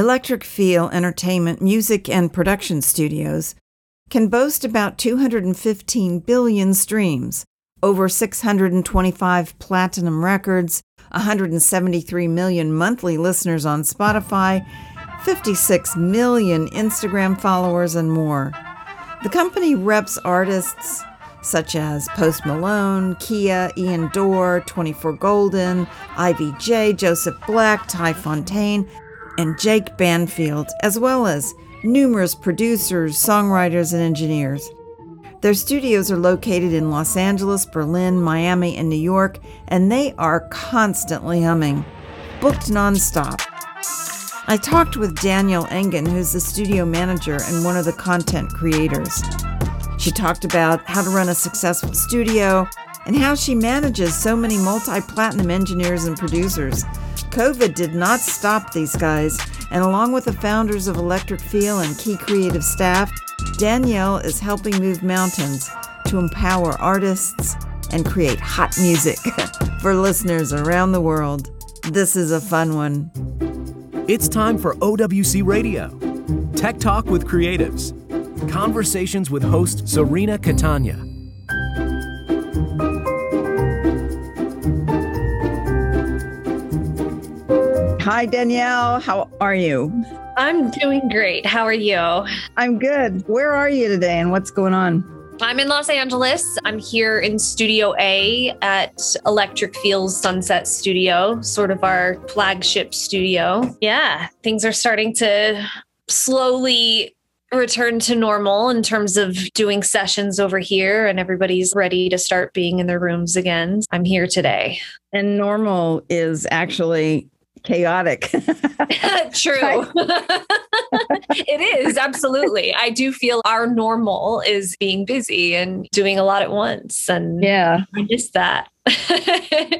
Electric Feel Entertainment Music and Production Studios can boast about 215 billion streams, over 625 platinum records, 173 million monthly listeners on Spotify, 56 million Instagram followers, and more. The company reps artists such as Post Malone, Kia, Ian Dior, 24 Golden, Ivy J, Joseph Black, Ty Fontaine, and Jake Banfield, as well as numerous producers, songwriters, and engineers. Their studios are located in Los Angeles, Berlin, Miami, and New York, and they are constantly humming, booked nonstop. I talked with Danielle Engen, who's the studio manager and one of the content creators. She talked about how to run a successful studio and how she manages so many multi platinum engineers and producers. COVID did not stop these guys, and along with the founders of Electric Feel and key creative staff, Danielle is helping move mountains to empower artists and create hot music for listeners around the world. This is a fun one. It's time for OWC Radio Tech Talk with Creatives. Conversations with host Serena Catania. Hi, Danielle. How are you? I'm doing great. How are you? I'm good. Where are you today and what's going on? I'm in Los Angeles. I'm here in Studio A at Electric Feel's Sunset Studio, sort of our flagship studio. Yeah, things are starting to slowly return to normal in terms of doing sessions over here and everybody's ready to start being in their rooms again. I'm here today. And normal is actually chaotic. True. it is absolutely. I do feel our normal is being busy and doing a lot at once. And yeah, I miss that.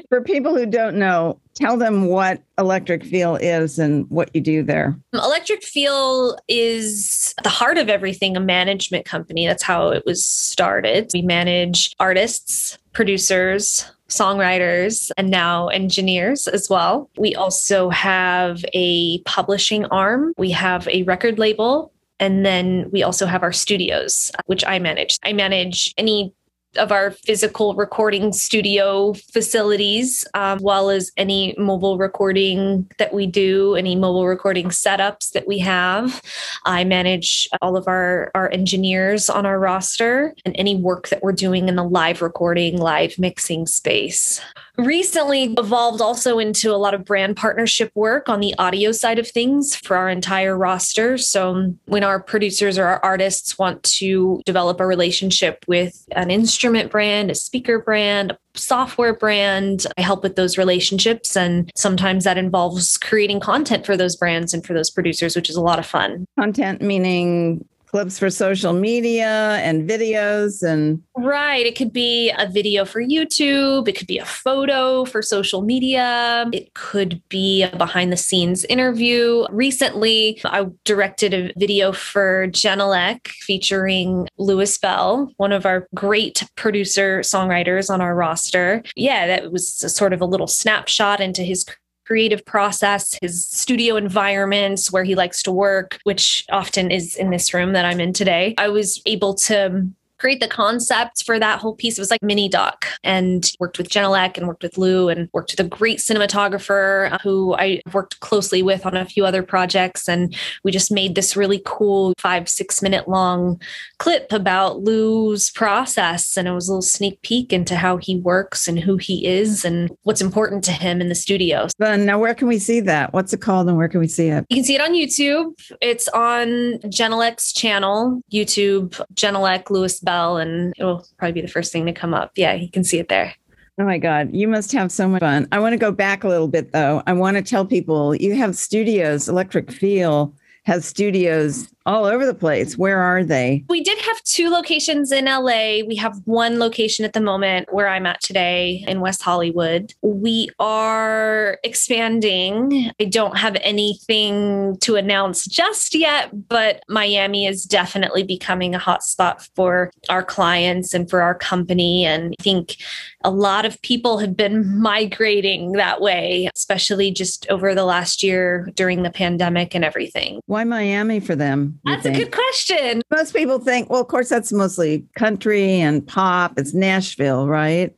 For people who don't know, tell them what Electric Feel is and what you do there. Electric Feel is the heart of everything, a management company. That's how it was started. We manage artists, producers, songwriters, and now engineers as well. We also have a publishing arm, we have a record label. And then we also have our studios, which I manage. I manage any of our physical recording studio facilities, um, well as any mobile recording that we do, any mobile recording setups that we have. I manage all of our, our engineers on our roster and any work that we're doing in the live recording, live mixing space recently evolved also into a lot of brand partnership work on the audio side of things for our entire roster. So when our producers or our artists want to develop a relationship with an instrument brand, a speaker brand, a software brand, I help with those relationships. And sometimes that involves creating content for those brands and for those producers, which is a lot of fun. Content meaning clips for social media and videos and right. It could be a video for youtube. It could be a photo for social media. It could be a behind the scenes interview. Recently i directed a video for genelec featuring louis bell one of our great producer songwriters on our roster. Yeah that was sort of a little snapshot into his creative process, his studio environments where he likes to work, which often is in this room that I'm in today. I was able to create the concept for that whole piece. It was like mini doc and worked with Genelec and worked with Lou and worked with a great cinematographer uh, who I worked closely with on a few other projects. And we just made this really cool five, six minute long clip about Lou's process. And it was a little sneak peek into how he works and who he is and what's important to him in the studio. Then now where can we see that? What's it called and where can we see it? You can see it on YouTube. It's on Genelec's channel, YouTube, Genelec Louis Bell bell and it will probably be the first thing to come up. Yeah, you can see it there. Oh my God, you must have so much fun. I want to go back a little bit though. I want to tell people you have studios, Electric Feel has studios all over the place. Where are they? We did have two locations in LA. We have one location at the moment where I'm at today in West Hollywood. We are expanding. I don't have anything to announce just yet, but Miami is definitely becoming a hotspot for our clients and for our company. And I think a lot of people have been migrating that way, especially just over the last year during the pandemic and everything. Why Miami for them? That's think? a good question. Most people think, well, of course, that's mostly country and pop. It's Nashville, right?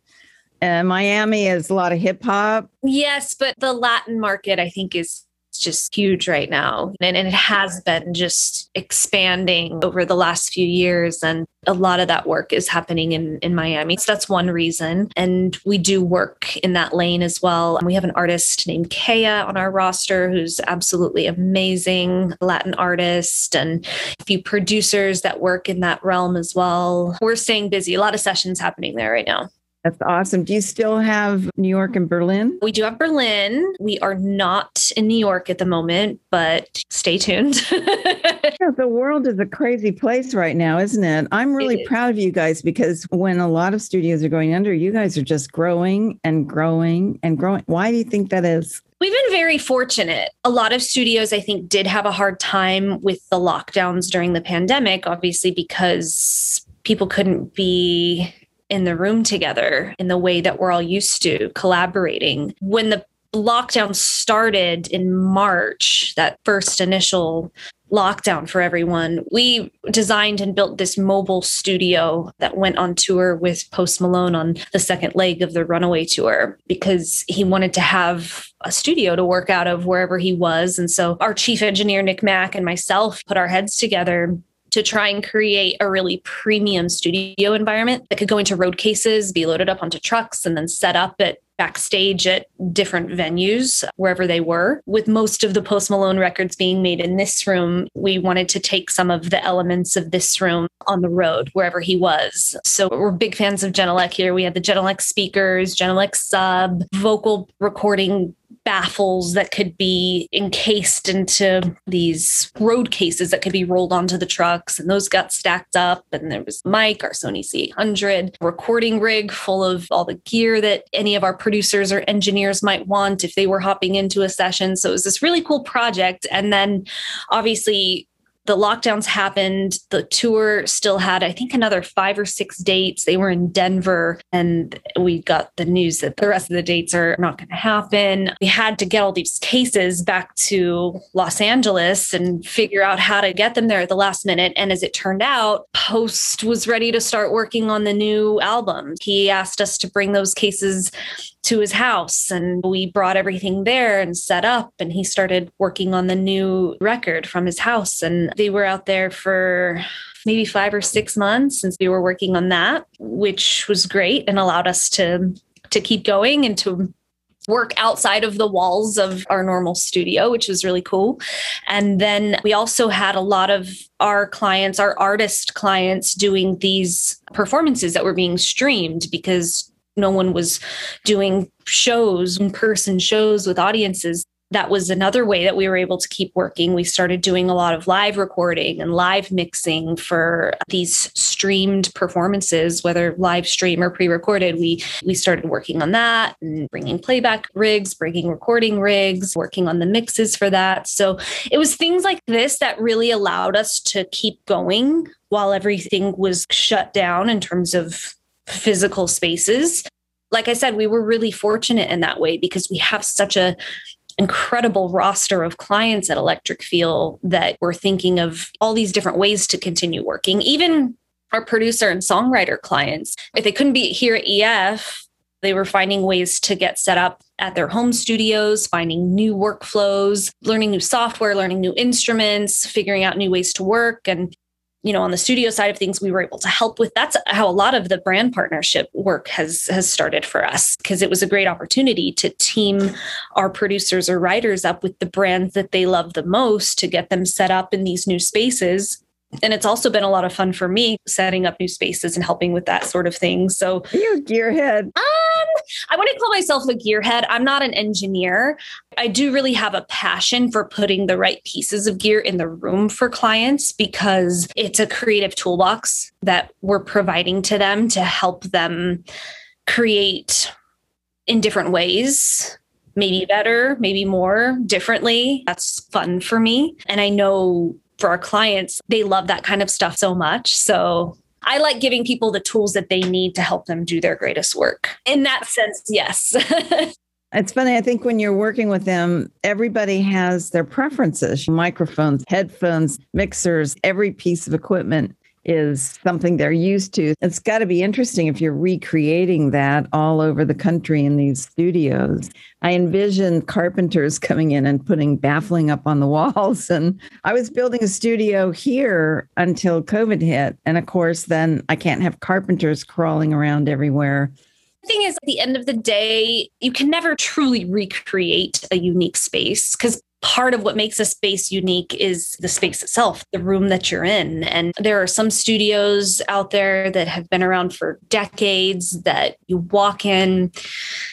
And Miami is a lot of hip hop. Yes, but the Latin market, I think, is just huge right now. And, and, it has been just expanding over the last few years. And a lot of that work is happening in, in Miami. So that's one reason. And we do work in that lane as well. We have an artist named Kea on our roster who's absolutely amazing, Latin artist, and a few producers that work in that realm as well. We're staying busy, a lot of sessions happening there right now. That's awesome. Do you still have New York and Berlin? We do have Berlin. We are not in New York at the moment, but stay tuned. yeah, the world is a crazy place right now, isn't it? I'm really it proud of you guys because when a lot of studios are going under, you guys are just growing and growing and growing. Why do you think that is? We've been very fortunate. A lot of studios, I think, did have a hard time with the lockdowns during the pandemic, obviously, because people couldn't be in the room together in the way that we're all used to collaborating. When the lockdown started in March, that first initial lockdown for everyone, we designed and built this mobile studio that went on tour with Post Malone on the second leg of the Runaway tour because he wanted to have a studio to work out of wherever he was. And so our chief engineer, Nick Mack, and myself put our heads together to try and create a really premium studio environment that could go into road cases, be loaded up onto trucks, and then set up at backstage at different venues wherever they were. With most of the Post Malone records being made in this room, we wanted to take some of the elements of this room on the road wherever he was. So we're big fans of Genelec here. We had the Genelec speakers, Genelec sub, vocal recording baffles that could be encased into these road cases that could be rolled onto the trucks and those got stacked up and there was mike our sony c800 recording rig full of all the gear that any of our producers or engineers might want if they were hopping into a session. So it was this really cool project and then obviously the lockdowns happened. The tour still had, I think, another five or six dates. They were in Denver, and we got the news that the rest of the dates are not going to happen. We had to get all these cases back to Los Angeles and figure out how to get them there at the last minute. And as it turned out, Post was ready to start working on the new album. He asked us to bring those cases to his house and we brought everything there and set up and he started working on the new record from his house and they were out there for maybe 5 or 6 months since we were working on that which was great and allowed us to to keep going and to work outside of the walls of our normal studio, which was really cool. And then we also had a lot of our clients, our artist clients, doing these performances that were being streamed because no one was doing shows, in person shows with audiences. That was another way that we were able to keep working. We started doing a lot of live recording and live mixing for these streamed performances, whether live stream or pre-recorded. We we started working on that and bringing playback rigs, bringing recording rigs, working on the mixes for that. So it was things like this that really allowed us to keep going while everything was shut down in terms of physical spaces. Like I said, we were really fortunate in that way because we have such a incredible roster of clients at Electric Feel that we're thinking of all these different ways to continue working. Even our producer and songwriter clients, if they couldn't be here at EF, they were finding ways to get set up at their home studios, finding new workflows, learning new software, learning new instruments, figuring out new ways to work. And you know on the studio side of things we were able to help with that's how a lot of the brand partnership work has has started for us because it was a great opportunity to team our producers or writers up with the brands that they love the most to get them set up in these new spaces And it's also been a lot of fun for me setting up new spaces and helping with that sort of thing. So you gearhead. Um, I wouldn't call myself a gearhead. I'm not an engineer. I do really have a passion for putting the right pieces of gear in the room for clients because it's a creative toolbox that we're providing to them to help them create in different ways maybe better, maybe more differently. That's fun for me. And I know for our clients, they love that kind of stuff so much. So I like giving people the tools that they need to help them do their greatest work. In that sense, yes. It's funny. I think when you're working with them, everybody has their preferences microphones, headphones, mixers, every piece of equipment is something they're used to. It's got to be interesting if you're recreating that all over the country in these studios. I envision carpenters coming in and putting baffling up on the walls. And I was building a studio here until COVID hit. And of course, then I can't have carpenters crawling around everywhere. The thing is, at the end of the day, you can never truly recreate a unique space because part of what makes a space unique is the space itself, the room that you're in. And there are some studios out there that have been around for decades that you walk in,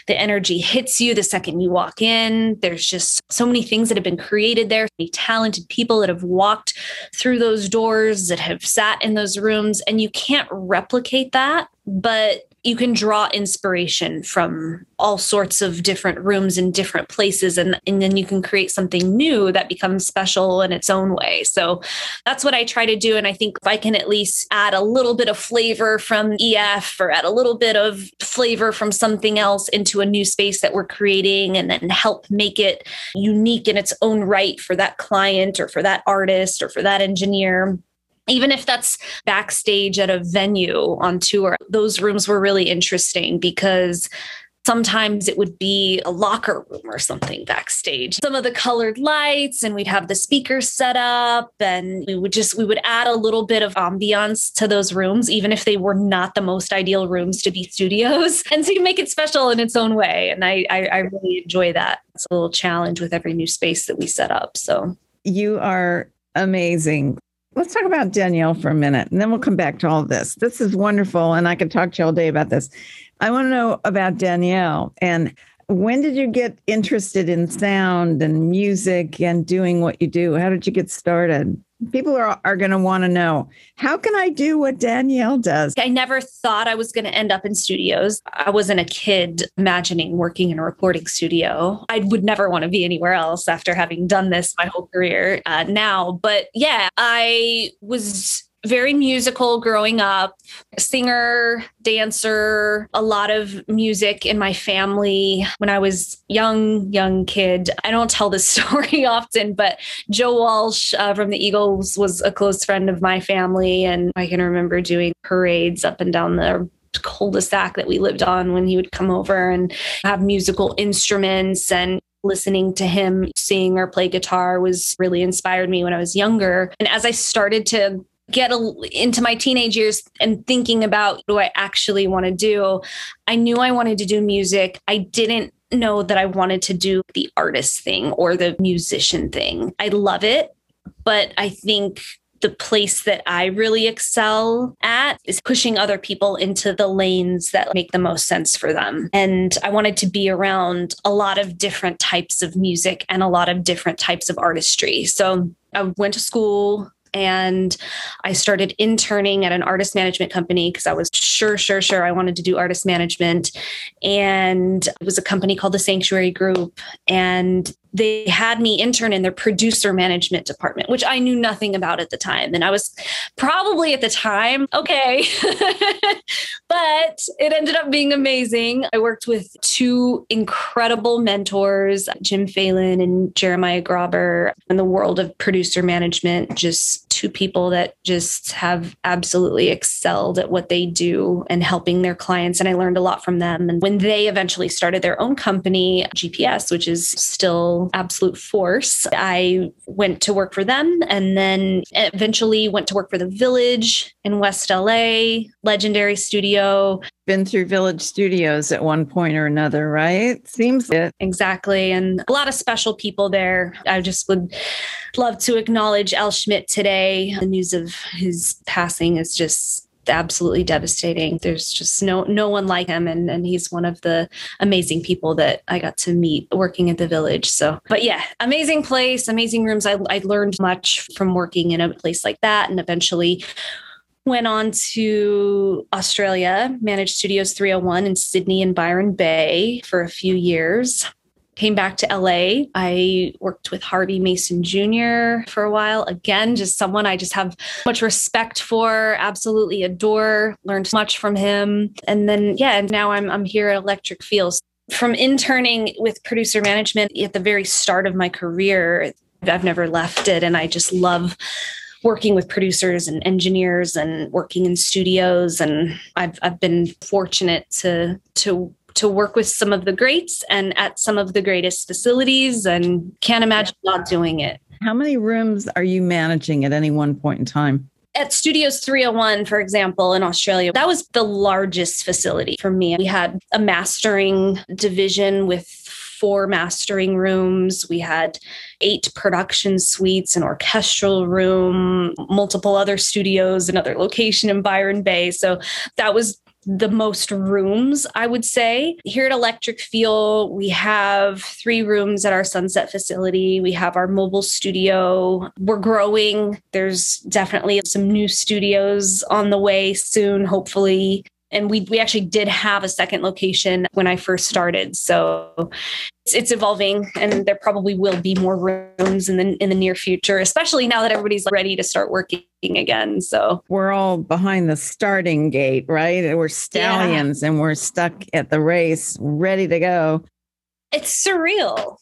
the energy hits you the second you walk in. There's just so many things that have been created there, many talented people that have walked through those doors, that have sat in those rooms, and you can't replicate that. But you can draw inspiration from all sorts of different rooms in different places and, and then you can create something new that becomes special in its own way. So that's what i try to do and i think if i can at least add a little bit of flavor from ef or add a little bit of flavor from something else into a new space that we're creating and then help make it unique in its own right for that client or for that artist or for that engineer even if that's backstage at a venue on tour, those rooms were really interesting because sometimes it would be a locker room or something backstage. Some of the colored lights and we'd have the speakers set up and we would just we would add a little bit of ambiance to those rooms even if they were not the most ideal rooms to be studios. And so you make it special in its own way. And i i, I really enjoy that. It's a little challenge with every new space that we set up. So you are amazing Let's talk about Danielle for a minute and then we'll come back to all this. This is wonderful. And I could talk to you all day about this. I want to know about Danielle and when did you get interested in sound and music and doing what you do? How did you get started? People are, are going to want to know how can i do what danielle does? I never thought i was going to end up in studios. I wasn't a kid imagining working in a recording studio. I would never want to be anywhere else after having done this my whole career uh, now but yeah i was very musical growing up, singer, dancer, a lot of music in my family. When I was young, young kid, I don't tell this story often, but Joe Walsh uh, from the Eagles was a close friend of my family. And I can remember doing parades up and down the cul-de-sac that we lived on when he would come over and have musical instruments and listening to him sing or play guitar was really inspired me when I was younger. And as I started to get a, into my teenage years and thinking about what do I actually want to do, I knew I wanted to do music. I didn't know that I wanted to do the artist thing or the musician thing. I love it, but I think the place that I really excel at is pushing other people into the lanes that make the most sense for them. And I wanted to be around a lot of different types of music and a lot of different types of artistry. So I went to school and I started interning at an artist management company because I was sure, sure, sure I wanted to do artist management. And it was a company called the Sanctuary Group. And they had me intern in their producer management department, which I knew nothing about at the time. And I was probably at the time, okay. but it ended up being amazing. I worked with two incredible mentors, Jim Phelan and Jeremiah Grauber, in the world of producer management, just two people that just have absolutely excelled at what they do and helping their clients. And I learned a lot from them. And when they eventually started their own company, GPS, which is still absolute force. I went to work for them and then eventually went to work for The Village in West LA, legendary studio, been through Village Studios at one point or another, right? Seems it. Exactly. And a lot of special people there. I just would love to acknowledge Al Schmitt today. The news of his passing is just absolutely devastating. There's just no no one like him and and he's one of the amazing people that I got to meet working at the village. So, but yeah, amazing place, amazing rooms. I I learned much from working in a place like that and eventually went on to Australia, managed Studios 301 in Sydney and Byron Bay for a few years came back to LA. I worked with Harvey Mason Jr. for a while. Again, just someone I just have much respect for, absolutely adore, learned much from him. And then, yeah, and now I'm, I'm here at Electric Feels. From interning with producer management at the very start of my career, I've never left it. And I just love working with producers and engineers and working in studios and I've I've been fortunate to to to work with some of the greats and at some of the greatest facilities and can't imagine not doing it. How many rooms are you managing at any one point in time? At Studios 301, for example, in Australia, that was the largest facility for me. We had a mastering division with four mastering rooms. We had eight production suites, an orchestral room, multiple other studios, another location in Byron Bay. So that was the most rooms, I would say. Here at Electric Feel, we have three rooms at our Sunset facility. We have our mobile studio. We're growing. There's definitely some new studios on the way soon, hopefully and we we actually did have a second location when I first started. So it's, it's evolving, and there probably will be more rooms in the in the near future, especially now that everybody's ready to start working again. So we're all behind the starting gate, right? We're stallions, yeah. and we're stuck at the race, ready to go. It's surreal.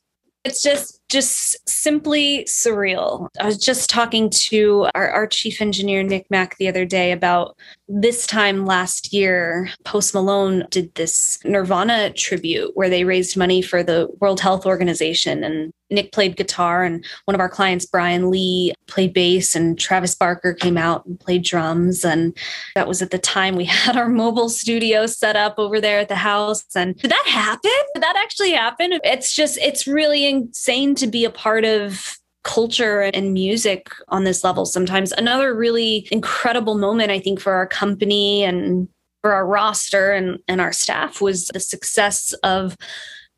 It's just just simply surreal. I was just talking to our, our chief engineer, Nick Mack, the other day about this time last year. Post Malone did this Nirvana tribute where they raised money for the World Health Organization. And Nick played guitar, and one of our clients, Brian Lee, played bass, and Travis Barker came out and played drums. And that was at the time we had our mobile studio set up over there at the house. And did that happen? Did that actually happen? It's just, it's really insane to be a part of culture and music on this level sometimes. Another really incredible moment, I think, for our company and for our roster and, and our staff was the success of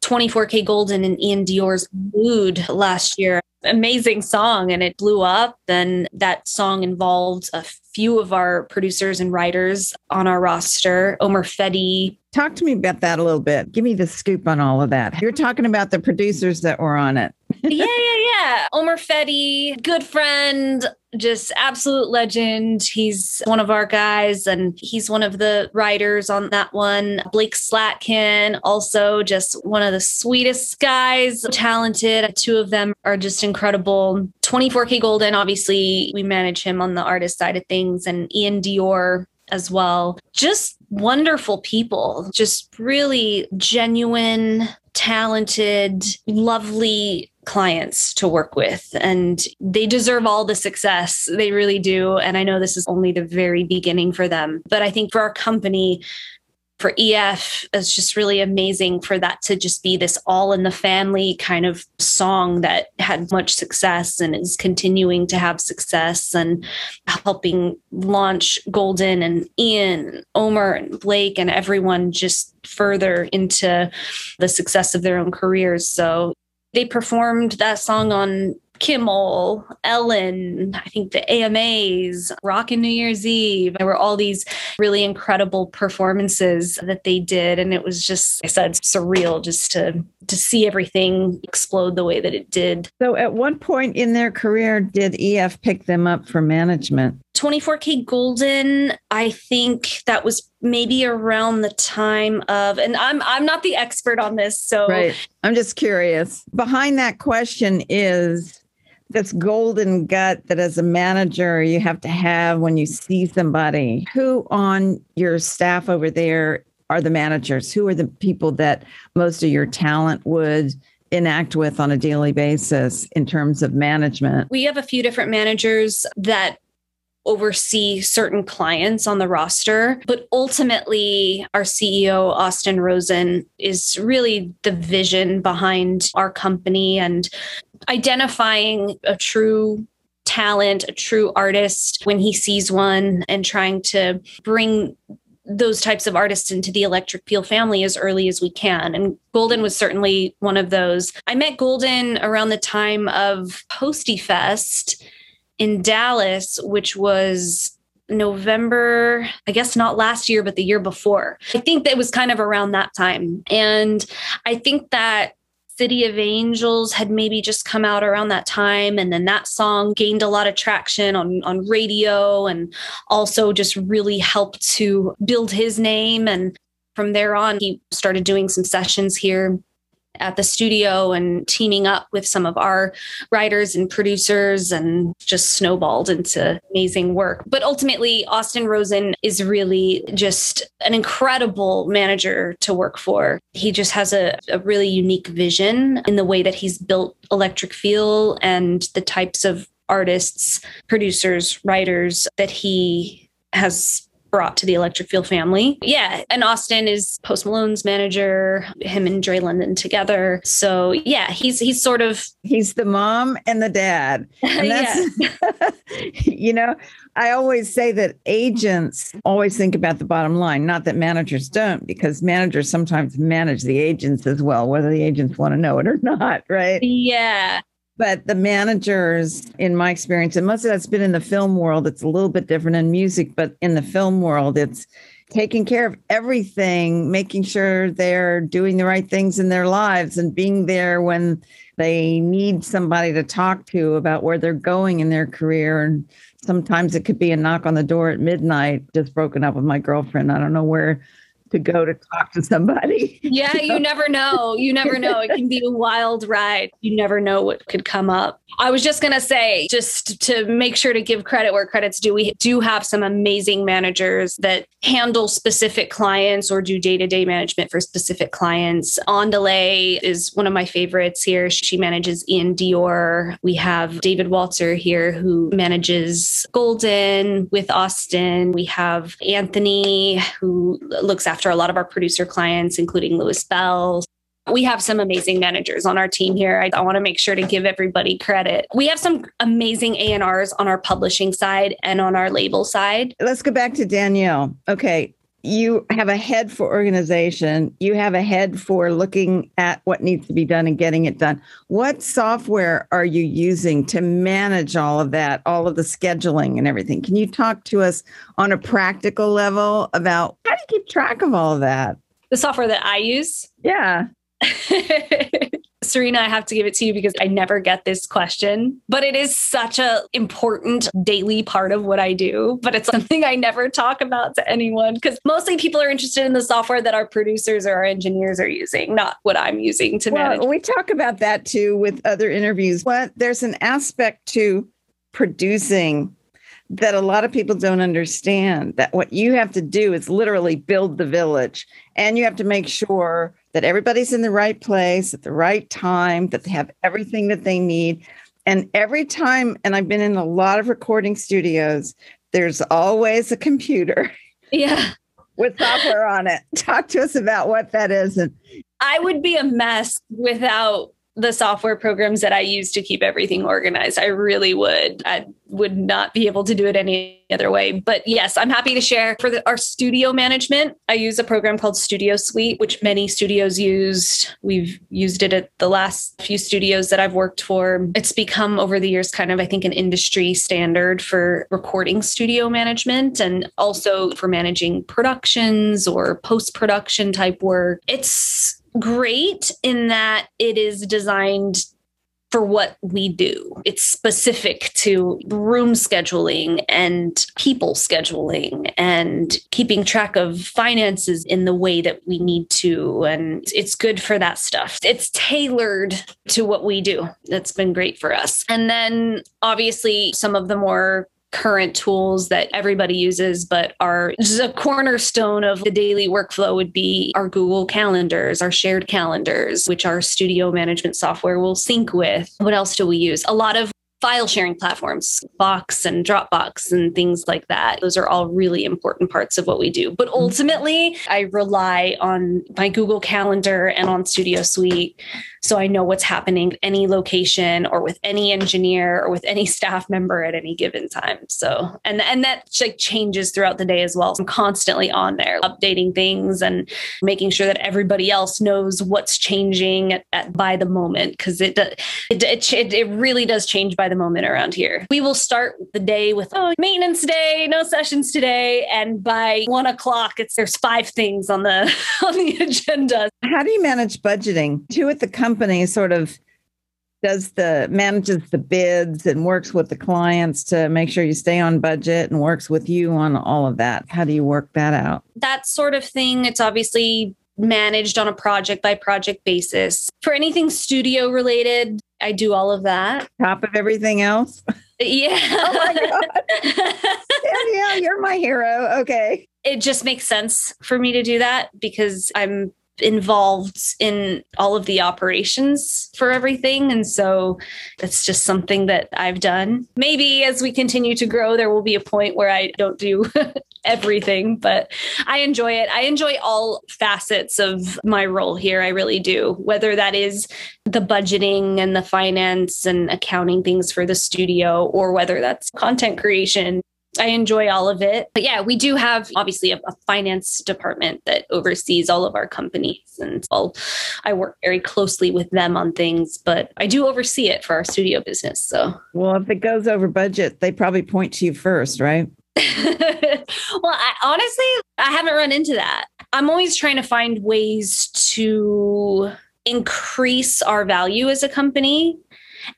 24K Golden and Ian Dior's Mood last year. Amazing song, and it blew up. And that song involved a few of our producers and writers on our roster Omer Fedi. Talk to me about that a little bit. Give me the scoop on all of that. You're talking about the producers that were on it yeah, yeah, yeah. Omer Fedi, good friend, just absolute legend. He's one of our guys, and he's one of the writers on that one. Blake Slatkin, also just one of the sweetest guys, talented. Two of them are just incredible. 24K Golden, obviously, we manage him on the artist side of things, and Ian Dior as well. Just wonderful people, just really genuine, talented, lovely clients to work with and they deserve all the success they really do and i know this is only the very beginning for them but i think for our company for EF, it's just really amazing for that to just be this all in the family kind of song that had much success and is continuing to have success and helping launch Golden and Ian, Omer and Blake and everyone just further into the success of their own careers. So they performed that song on Kimmel, Ellen, I think the AMAs, Rockin' New Year's Eve. There were all these really incredible performances that they did. And it was just, I said, surreal just to to see everything explode the way that it did. So at one point in their career, did EF pick them up for management? 24K Golden, I think that was maybe around the time of and I'm I'm not the expert on this, so Right. I'm just curious. Behind that question is this golden gut that as a manager you have to have when you see somebody who on your staff over there are the managers who are the people that most of your talent would enact with on a daily basis in terms of management we have a few different managers that oversee certain clients on the roster. But ultimately, our CEO, Austin Rosen, is really the vision behind our company and identifying a true talent, a true artist when he sees one, and trying to bring those types of artists into the electric Feel family as early as we can. And Golden was certainly one of those. I met Golden around the time of Posty Fest in Dallas, which was November, I guess not last year, but the year before. I think that was kind of around that time. And I think that City of Angels had maybe just come out around that time. And then that song gained a lot of traction on, on radio and also just really helped to build his name. And from there on, he started doing some sessions here at the studio and teaming up with some of our writers and producers and just snowballed into amazing work. But ultimately, Austin Rosen is really just an incredible manager to work for. He just has a, a really unique vision in the way that he's built Electric Feel and the types of artists, producers, writers that he has brought to the Electric Feel family. Yeah. And Austin is Post Malone's manager, him and Dre London together. So yeah, he's he's sort of he's the mom and the dad. And that's you know, I always say that agents always think about the bottom line, not that managers don't, because managers sometimes manage the agents as well, whether the agents want to know it or not, right? Yeah. But the managers, in my experience, and most of that's been in the film world, it's a little bit different in music, but in the film world, it's taking care of everything, making sure they're doing the right things in their lives and being there when they need somebody to talk to about where they're going in their career. And sometimes it could be a knock on the door at midnight, just broken up with my girlfriend. I don't know where to go to talk to somebody. Yeah, you, know? you never know. You never know. It can be a wild ride. You never know what could come up. I was just going to say, just to make sure to give credit where credit's due, we do have some amazing managers that handle specific clients or do day to day management for specific clients. On Delay is one of my favorites here. She manages Ian Dior. We have David Walter here who manages Golden with Austin. We have Anthony who looks after a lot of our producer clients, including Louis Bell. We have some amazing managers on our team here. I, I want to make sure to give everybody credit. We have some amazing A&Rs on our publishing side and on our label side. Let's go back to Danielle. Okay, you have a head for organization, you have a head for looking at what needs to be done and getting it done. What software are you using to manage all of that, all of the scheduling and everything? Can you talk to us on a practical level about how do you keep track of all of that? The software that I use? Yeah. Serena, I have to give it to you because I never get this question, but it is such a important daily part of what I do, but it's something I never talk about to anyone because mostly people are interested in the software that our producers or our engineers are using, not what I'm using to well, manage. We talk about that too with other interviews. What there's an aspect to producing that a lot of people don't understand that what you have to do is literally build the village. And you have to make sure that everybody's in the right place at the right time that they have everything that they need. And every time and i've been in a lot of recording studios there's always a computer yeah. with software on it. Talk to us about what that is and i would be a mess without the software programs that I use to keep everything organized. I really would. I would not be able to do it any other way. But yes, I'm happy to share for the, our studio management. I use a program called Studio Suite, which many studios use. We've used it at the last few studios that I've worked for. It's become over the years kind of, I think, an industry standard for recording studio management and also for managing productions or post production type work. It's great in that it is designed for what we do. It's specific to room scheduling and people scheduling and keeping track of finances in the way that we need to. And it's good for that stuff. It's tailored to what we do. That's been great for us. And then obviously, some of the more current tools that everybody uses, but are just a cornerstone of the daily workflow would be our Google calendars, our shared calendars, which our studio management software will sync with. What else do we use? A lot of file sharing platforms, Box and Dropbox and things like that. Those are all really important parts of what we do. But mm-hmm. ultimately, I rely on my Google Calendar and on Studio Suite so I know what's happening any location or with any engineer or with any staff member at any given time. So and and that like changes throughout the day as well. So I'm constantly on there updating things and making sure that everybody else knows what's changing at, at by the moment because it, it it it really does change by the moment around here. We will start the day with oh maintenance day, no sessions today, and by one o'clock it's there's five things on the on the agenda. How do you manage budgeting? Two at the company company sort of does the manages the bids and works with the clients to make sure you stay on budget and works with you on all of that how do you work that out that sort of thing it's obviously managed on a project by project basis for anything studio related i do all of that. Top of everything else? Yeah. Oh my god yeah, you're my hero. Okay. It just makes sense for me to do that because i'm involved in all of the operations for everything. And so it's just something that I've done. Maybe as we continue to grow, there will be a point where I don't do everything, but I enjoy it. I enjoy all facets of my role here. I really do, whether that is the budgeting and the finance and accounting things for the studio, or whether that's content creation I enjoy all of it. But yeah, we do have obviously a, a, finance department that oversees all of our companies. And I'll, I work very closely with them on things, but I do oversee it for our studio business. So, well, if it goes over budget, they probably point to you first, right? well, I, honestly, I haven't run into that. I'm always trying to find ways to increase our value as a company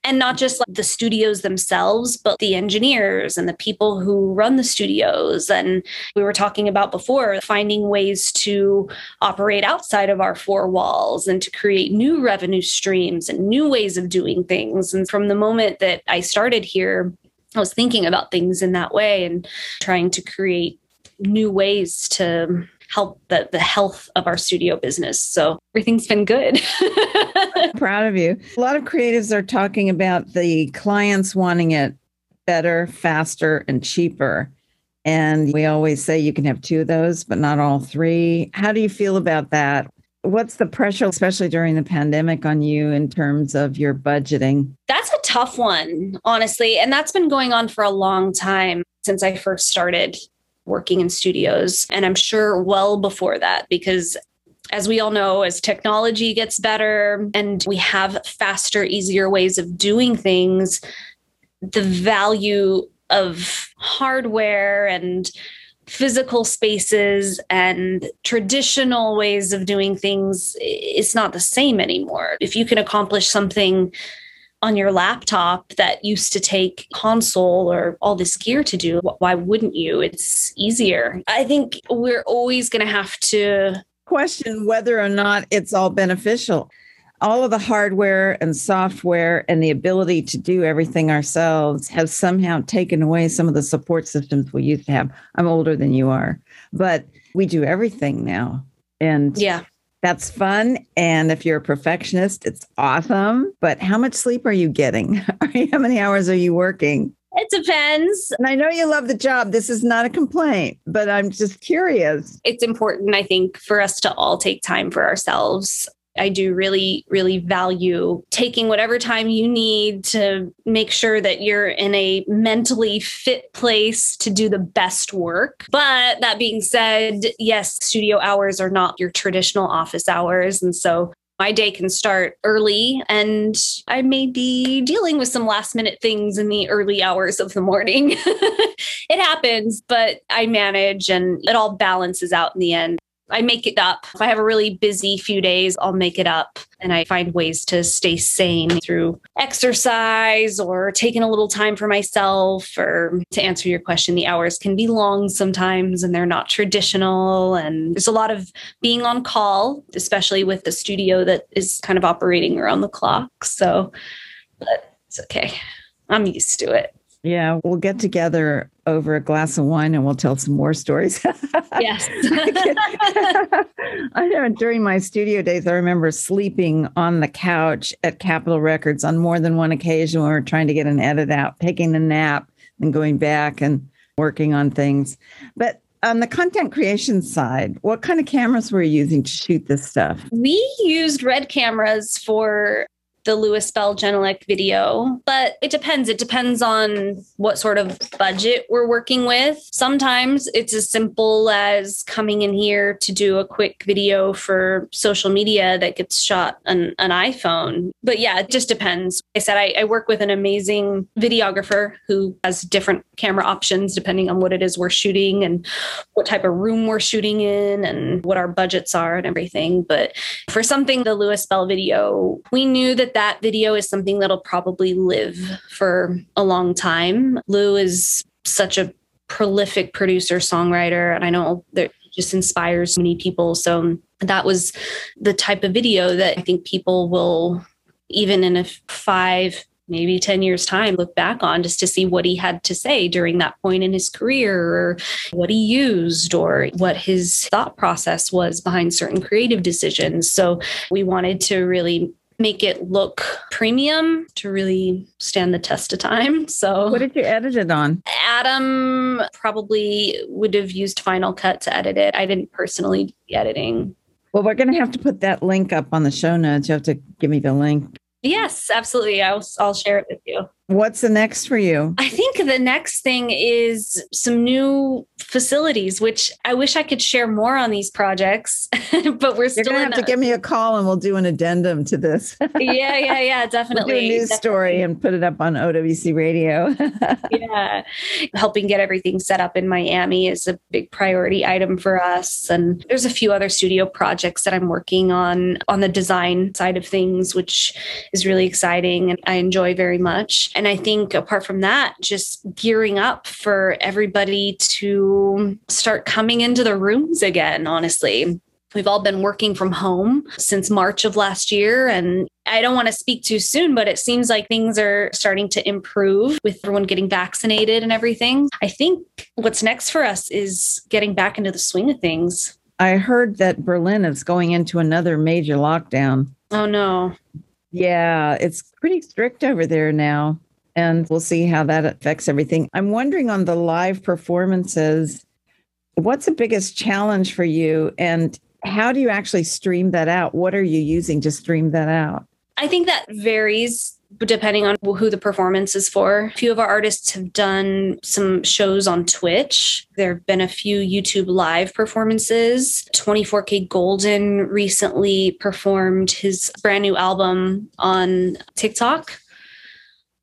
and not just like the studios themselves, but the engineers and the people who run the studios. And we were talking about before finding ways to operate outside of our four walls and to create new revenue streams and new ways of doing things. And from the moment that I started here, I was thinking about things in that way and trying to create new ways to help the, the health of our studio business. So everything's been good. Proud of you. A lot of creatives are talking about the clients wanting it better, faster, and cheaper. And we always say you can have two of those, but not all three. How do you feel about that? What's the pressure, especially during the pandemic, on you in terms of your budgeting? That's a tough one, honestly. And that's been going on for a long time since I first started working in studios. And I'm sure well before that, because as we all know, as technology gets better and we have faster, easier ways of doing things, the value of hardware and physical spaces and traditional ways of doing things it's not the same anymore. If you can accomplish something on your laptop that used to take console or all this gear to do, why wouldn't you? It's easier. I think we're always going to have to question whether or not it's all beneficial. All of the hardware and software and the ability to do everything ourselves has somehow taken away some of the support systems we used to have. I'm older than you are, but we do everything now. And yeah, that's fun. And if you're a perfectionist, it's awesome. But how much sleep are you getting? how many hours are you working? It depends. And I know you love the job. This is not a complaint, but I'm just curious. It's important, I think, for us to all take time for ourselves. I do really, really value taking whatever time you need to make sure that you're in a mentally fit place to do the best work. But that being said, yes, studio hours are not your traditional office hours. And so my day can start early and I may be dealing with some last minute things in the early hours of the morning. it happens, but I manage and it all balances out in the end. I make it up. If I have a really busy few days, I'll make it up. And I find ways to stay sane through exercise or taking a little time for myself. Or to answer your question, the hours can be long sometimes and they're not traditional. And there's a lot of being on call, especially with the studio that is kind of operating around the clock. So, but it's okay. I'm used to it. Yeah, we'll get together over a glass of wine and we'll tell some more stories. yes. I know during my studio days, I remember sleeping on the couch at Capitol Records on more than one occasion when we were trying to get an edit out, taking a nap and going back and working on things. But on the content creation side, what kind of cameras were you using to shoot this stuff? We used red cameras for the Louis Bell Genelec video, but it depends. It depends on what sort of budget we're working with. Sometimes it's as simple as coming in here to do a quick video for social media that gets shot on an iPhone. But yeah, it just depends. I said I, I work with an amazing videographer who has different camera options depending on what it is we're shooting and what type of room we're shooting in and what our budgets are and everything. But for something, the Louis Bell video, we knew that that video is something that'll probably live for a long time. Lou is such a prolific producer, songwriter, and I know that just inspires many people. So that was the type of video that I think people will, even in a five, maybe 10 years time look back on just to see what he had to say during that point in his career or what he used or what his thought process was behind certain creative decisions so we wanted to really make it look premium to really stand the test of time. So, what did you edit it on? Adam probably would have used Final Cut to edit it. I didn't personally do the editing. Well, we're going to have to put that link up on the show notes. You have to give me the link. Yes, absolutely. I'll, I'll share it with you. What's the next for you? I think the next thing is some new facilities, which I wish I could share more on these projects, but we're still You're gonna have a, to give me a call and we'll do an addendum to this. yeah, yeah, yeah, definitely. We'll do a news definitely. story and put it up on OWC radio. yeah. Helping get everything set up in Miami is a big priority item for us. And there's a few other studio projects that I'm working on on the design side of things, which is really exciting and I enjoy very much. And I think apart from that, just gearing up for everybody to start coming into the rooms again, honestly. We've all been working from home since March of last year. And I don't want to speak too soon, but it seems like things are starting to improve with everyone getting vaccinated and everything. I think what's next for us is getting back into the swing of things. I heard that Berlin is going into another major lockdown. Oh, no. Yeah, it's pretty strict over there now. And we'll see how that affects everything. I'm wondering on the live performances, what's the biggest challenge for you? And how do you actually stream that out? What are you using to stream that out? I think that varies depending on who the performance is for. A few of our artists have done some shows on Twitch. There have been a few YouTube live performances. 24kGoldn recently performed his brand new album on TikTok.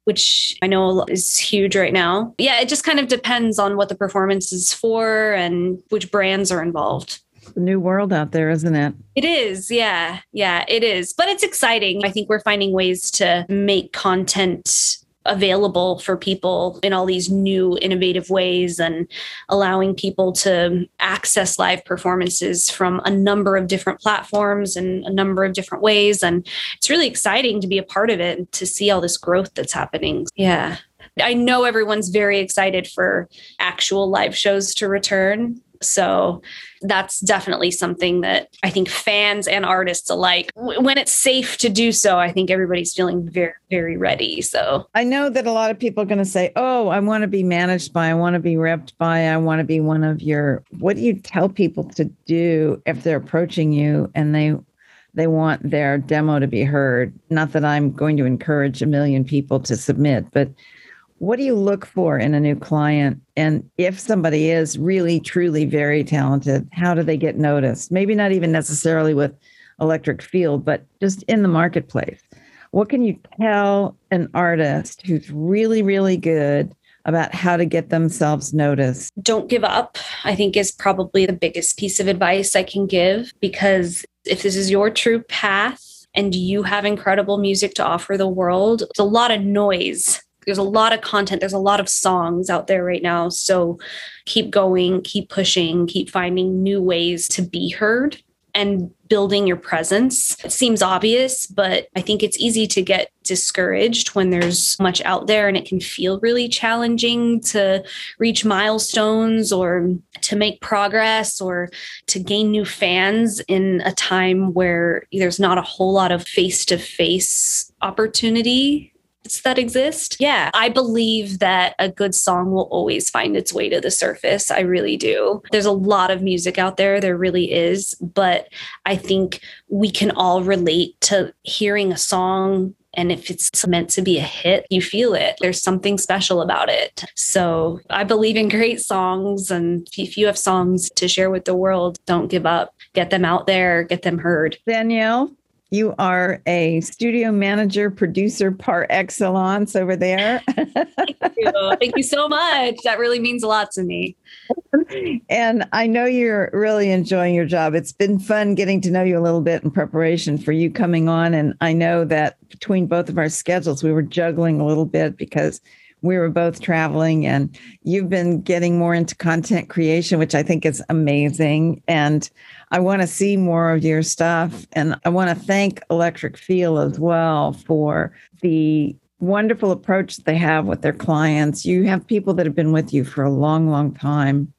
Which I know is huge right now. Yeah, it just kind of depends on what the performance is for and which brands are involved. A new world out there, isn't it? It is. Yeah. Yeah, it is. But it's exciting. I think we're finding ways to make content available for people in all these new innovative ways and allowing people to access live performances from a number of different platforms and a number of different ways and it's really exciting to be a part of it and to see all this growth that's happening yeah i know everyone's very excited for actual live shows to return so that's definitely something that I think fans and artists alike, when it's safe to do so, I think everybody's feeling very, very ready. So I know that a lot of people are going to say, Oh, I want to be managed by, I want to be repped by, I want to be one of your. What do you tell people to do if they're approaching you and they they want their demo to be heard? Not that I'm going to encourage a million people to submit, but what do you look for in a new client? And if somebody is really, truly very talented, how do they get noticed? Maybe not even necessarily with Electric Feel, but just in the marketplace. What can you tell an artist who's really, really good about how to get themselves noticed? Don't give up, I think, is probably the biggest piece of advice I can give because if this is your true path, and you have incredible music to offer the world. It's a lot of noise there's a lot of content there's a lot of songs out there right now so keep going keep pushing keep finding new ways to be heard and building your presence. It seems obvious, but I think it's easy to get discouraged when there's much out there and it can feel really challenging to reach milestones or to make progress or to gain new fans in a time where there's not a whole lot of face to face opportunity that exist. Yeah, I believe that a good song will always find its way to the surface. I really do. There's a lot of music out there, there really is. But I think we can all relate to hearing a song and if it's meant to be a hit, you feel it. There's something special about it. So I believe in great songs. And if you have songs to share with the world, don't give up. Get them out there, get them heard. Danielle, you are a studio manager, producer par excellence over there. Thank you. Thank you so much. That really means a lot to me. And I know you're really enjoying your job. It's been fun getting to know you a little bit in preparation for you coming on. And I know that between both of our schedules, we were juggling a little bit because we were both traveling and you've been getting more into content creation, which I think is amazing. And I want to see more of your stuff. And I want to thank Electric Feel as well for the wonderful approach that they have with their clients. You have people that have been with you for a long, long time.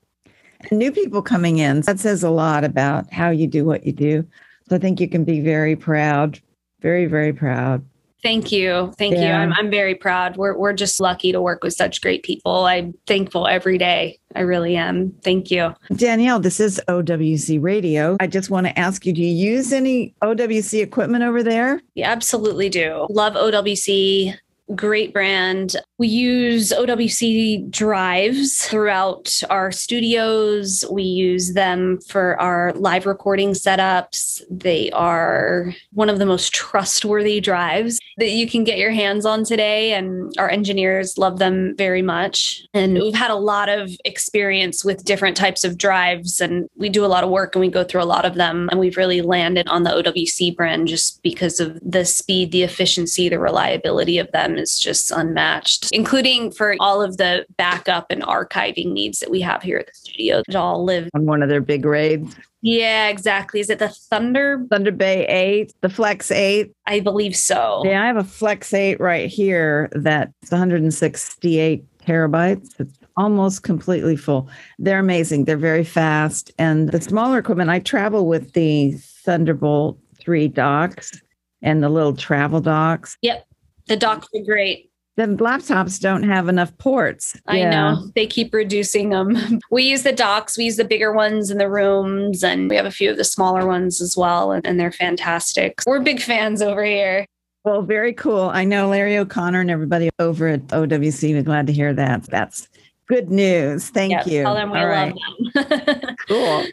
And new people coming in. That says a lot about how you do what you do. So I think you can be very proud, very, very proud. Thank you. Thank yeah. you. I'm, I'm very proud. We're, we're just lucky to work with such great people. I'm thankful every day. I really am. Thank you. Danielle, this is OWC Radio. I just want to ask you do you use any OWC equipment over there? Yeah, absolutely do. Love OWC great brand. We use OWC drives throughout our studios. We use them for our live recording setups. They are one of the most trustworthy drives that you can get your hands on today. And our engineers love them very much. And we've had a lot of experience with different types of drives. And we do a lot of work and we go through a lot of them. And we've really landed on the OWC brand just because of the speed, the efficiency, the reliability of them is just unmatched, including for all of the backup and archiving needs that we have here at the studio. It all live on one of their big raids. Yeah, exactly. Is it the Thunder ThunderBay 8, the Flex 8? I believe so. Yeah, I have a Flex 8 right here that's 168 terabytes. It's almost completely full. They're amazing. They're very fast. And the smaller equipment, I travel with the Thunderbolt 3 docks and the little travel docks. Yep. The docks are great. The laptops don't have enough ports. I yeah. know. They keep reducing them. We use the docks, we use the bigger ones in the rooms, and we have a few of the smaller ones as well, and, they're fantastic. We're big fans over here. Well, very cool. I know Larry O'Connor and everybody over at OWC We're glad to hear that. That's good news. Thank you. Tell them we All love right. them. cool.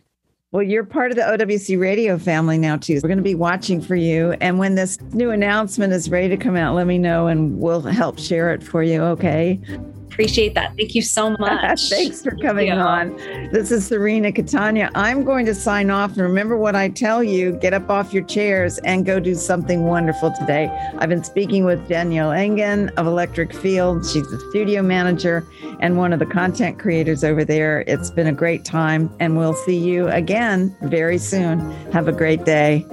Well, you're part of the OWC radio family now, too. We're going to be watching for you. And when this new announcement is ready to come out, let me know and we'll help share it for you. Okay. Appreciate that. Thank you so much. Thanks for coming on. This is Serena Catania. I'm going to sign off. And remember what I tell you get up off your chairs and go do something wonderful today. I've been speaking with Danielle Engen of Electric Feel. She's the studio manager and one of the content creators over there. It's been a great time, and we'll see you again very soon. Have a great day.